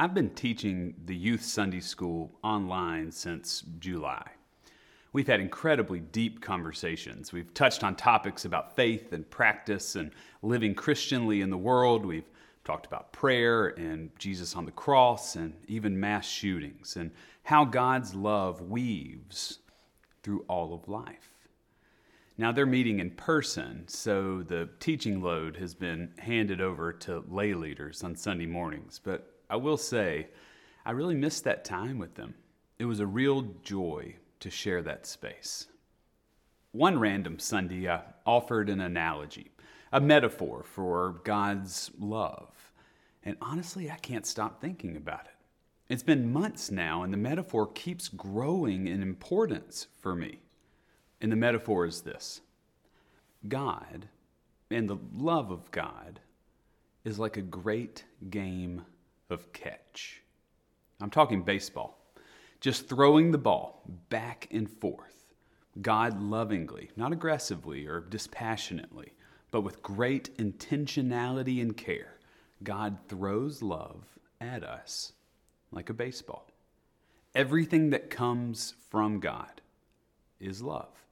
I've been teaching the youth Sunday school online since July. We've had incredibly deep conversations. We've touched on topics about faith and practice and living Christianly in the world. We've talked about prayer and Jesus on the cross and even mass shootings and how God's love weaves through all of life. Now they're meeting in person, so the teaching load has been handed over to lay leaders on Sunday mornings. But I will say, I really missed that time with them. It was a real joy to share that space. One random Sunday, I offered an analogy, a metaphor for God's love. And honestly, I can't stop thinking about it. It's been months now, and the metaphor keeps growing in importance for me. And the metaphor is this God and the love of God is like a great game of catch. I'm talking baseball. Just throwing the ball back and forth. God lovingly, not aggressively or dispassionately, but with great intentionality and care, God throws love at us like a baseball. Everything that comes from God is love.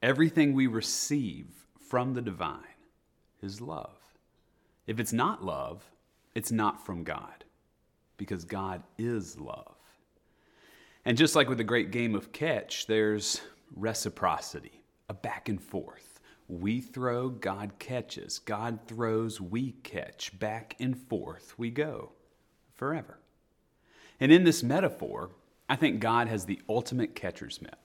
Everything we receive from the divine is love. If it's not love, it's not from God because God is love. And just like with the great game of catch, there's reciprocity, a back and forth. We throw, God catches. God throws, we catch. Back and forth we go forever. And in this metaphor, I think God has the ultimate catcher's mitt.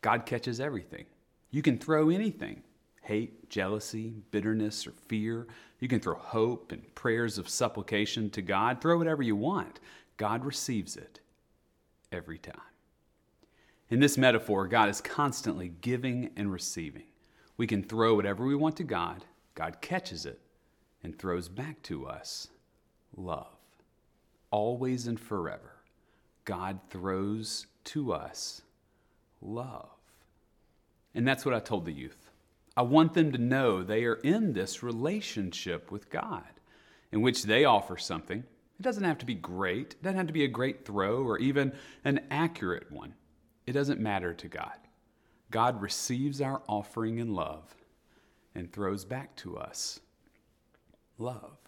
God catches everything. You can throw anything hate, jealousy, bitterness, or fear. You can throw hope and prayers of supplication to God. Throw whatever you want. God receives it every time. In this metaphor, God is constantly giving and receiving. We can throw whatever we want to God, God catches it and throws back to us love. Always and forever, God throws to us love. And that's what I told the youth. I want them to know they are in this relationship with God in which they offer something. It doesn't have to be great, it doesn't have to be a great throw or even an accurate one. It doesn't matter to God. God receives our offering in love and throws back to us love.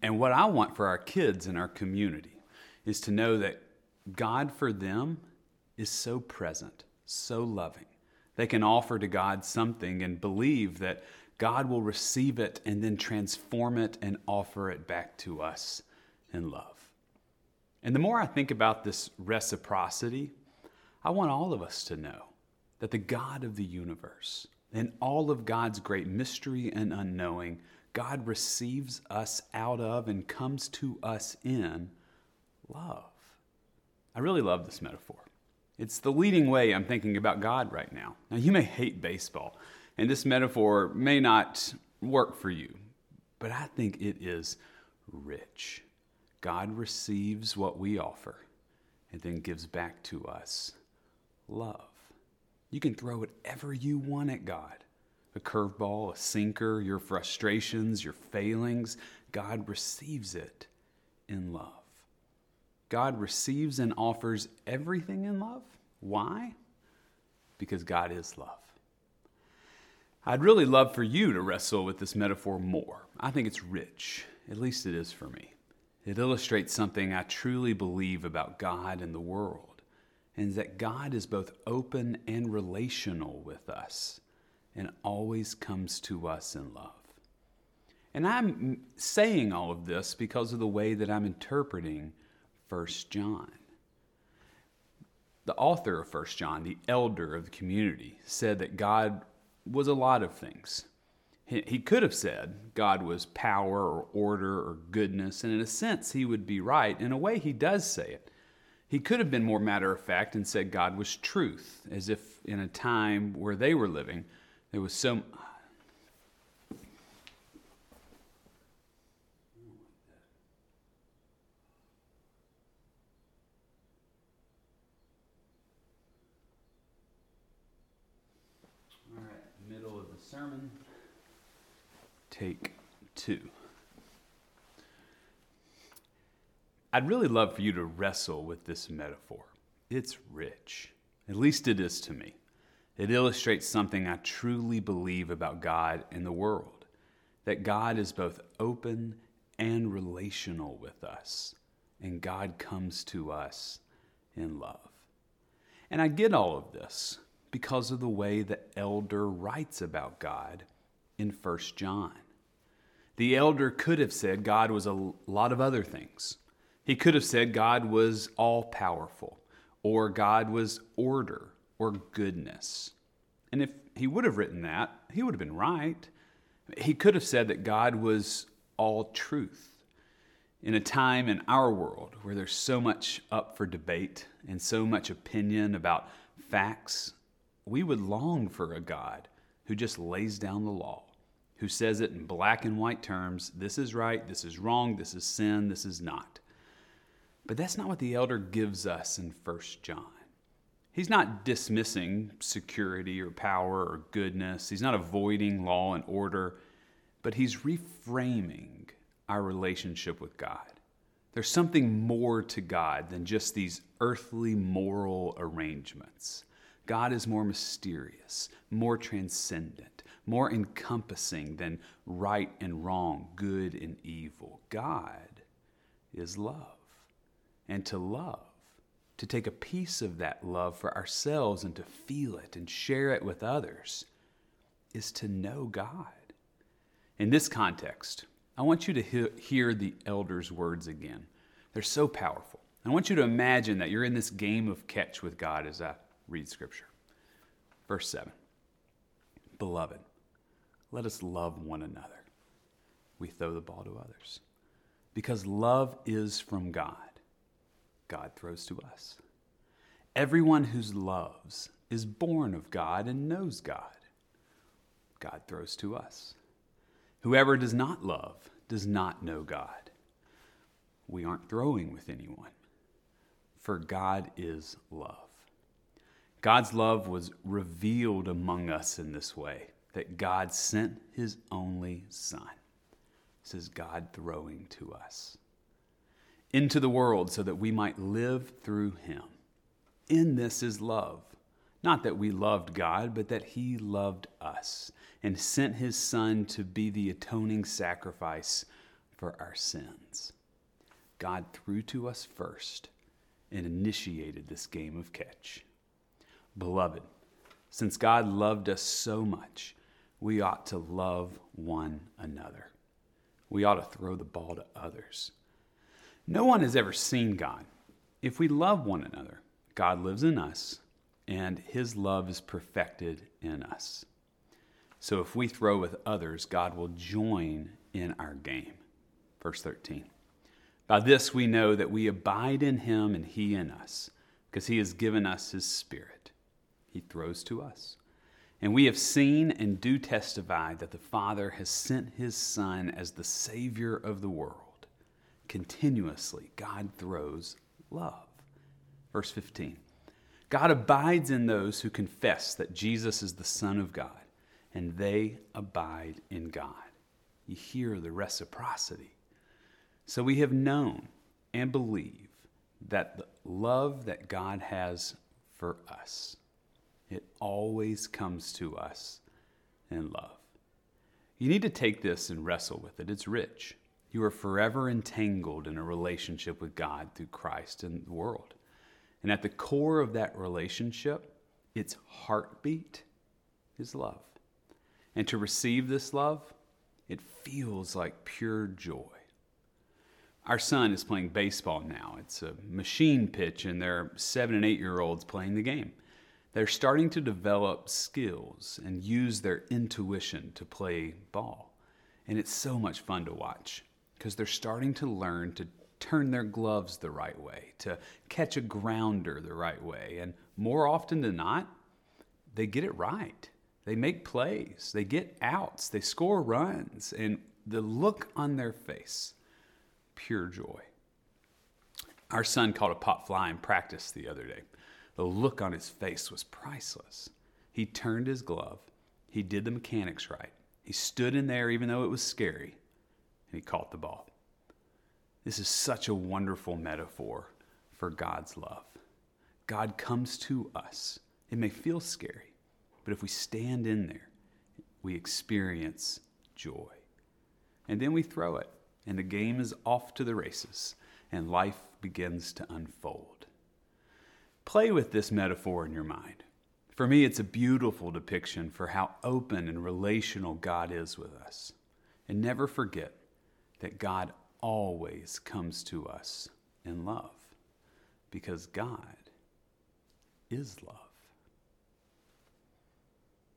And what I want for our kids in our community is to know that God for them is so present, so loving they can offer to God something and believe that God will receive it and then transform it and offer it back to us in love. And the more I think about this reciprocity, I want all of us to know that the God of the universe and all of God's great mystery and unknowing, God receives us out of and comes to us in love. I really love this metaphor. It's the leading way I'm thinking about God right now. Now, you may hate baseball, and this metaphor may not work for you, but I think it is rich. God receives what we offer and then gives back to us love. You can throw whatever you want at God a curveball, a sinker, your frustrations, your failings. God receives it in love. God receives and offers everything in love. Why? Because God is love. I'd really love for you to wrestle with this metaphor more. I think it's rich, at least it is for me. It illustrates something I truly believe about God and the world, and that God is both open and relational with us and always comes to us in love. And I'm saying all of this because of the way that I'm interpreting 1 John. The author of 1 John, the elder of the community, said that God was a lot of things. He could have said God was power or order or goodness, and in a sense, he would be right. In a way, he does say it. He could have been more matter of fact and said God was truth, as if in a time where they were living, there was so Take two. I'd really love for you to wrestle with this metaphor. It's rich, at least it is to me. It illustrates something I truly believe about God and the world that God is both open and relational with us, and God comes to us in love. And I get all of this because of the way the elder writes about God in 1 John. The elder could have said God was a lot of other things. He could have said God was all powerful, or God was order or goodness. And if he would have written that, he would have been right. He could have said that God was all truth. In a time in our world where there's so much up for debate and so much opinion about facts, we would long for a God who just lays down the law, who says it in black and white terms this is right, this is wrong, this is sin, this is not. But that's not what the elder gives us in 1 John. He's not dismissing security or power or goodness. He's not avoiding law and order, but he's reframing our relationship with God. There's something more to God than just these earthly moral arrangements. God is more mysterious, more transcendent, more encompassing than right and wrong, good and evil. God is love. And to love, to take a piece of that love for ourselves and to feel it and share it with others, is to know God. In this context, I want you to hear the elder's words again. They're so powerful. I want you to imagine that you're in this game of catch with God as I read Scripture. Verse 7 Beloved, let us love one another. We throw the ball to others. Because love is from God, God throws to us. Everyone who loves is born of God and knows God. God throws to us. Whoever does not love does not know God. We aren't throwing with anyone, for God is love. God's love was revealed among us in this way that God sent his only Son. This is God throwing to us into the world so that we might live through him. In this is love. Not that we loved God, but that he loved us and sent his Son to be the atoning sacrifice for our sins. God threw to us first and initiated this game of catch. Beloved, since God loved us so much, we ought to love one another. We ought to throw the ball to others. No one has ever seen God. If we love one another, God lives in us, and his love is perfected in us. So if we throw with others, God will join in our game. Verse 13. By this we know that we abide in him and he in us, because he has given us his spirit. He throws to us. And we have seen and do testify that the Father has sent his Son as the Savior of the world. Continuously, God throws love. Verse 15 God abides in those who confess that Jesus is the Son of God and they abide in God. You hear the reciprocity. So we have known and believe that the love that God has for us, it always comes to us in love. You need to take this and wrestle with it. It's rich. You are forever entangled in a relationship with God through Christ and the world. And at the core of that relationship, its heartbeat is love. And to receive this love, it feels like pure joy. Our son is playing baseball now. It's a machine pitch, and there are seven and eight year olds playing the game. They're starting to develop skills and use their intuition to play ball. And it's so much fun to watch because they're starting to learn to turn their gloves the right way, to catch a grounder the right way. And more often than not, they get it right. They make plays, they get outs, they score runs, and the look on their face, pure joy. Our son caught a pop fly in practice the other day. The look on his face was priceless. He turned his glove, he did the mechanics right. He stood in there even though it was scary, and he caught the ball. This is such a wonderful metaphor for God's love. God comes to us. It may feel scary, but if we stand in there, we experience joy. And then we throw it, and the game is off to the races, and life begins to unfold. Play with this metaphor in your mind. For me, it's a beautiful depiction for how open and relational God is with us. And never forget that God always comes to us in love because God is love.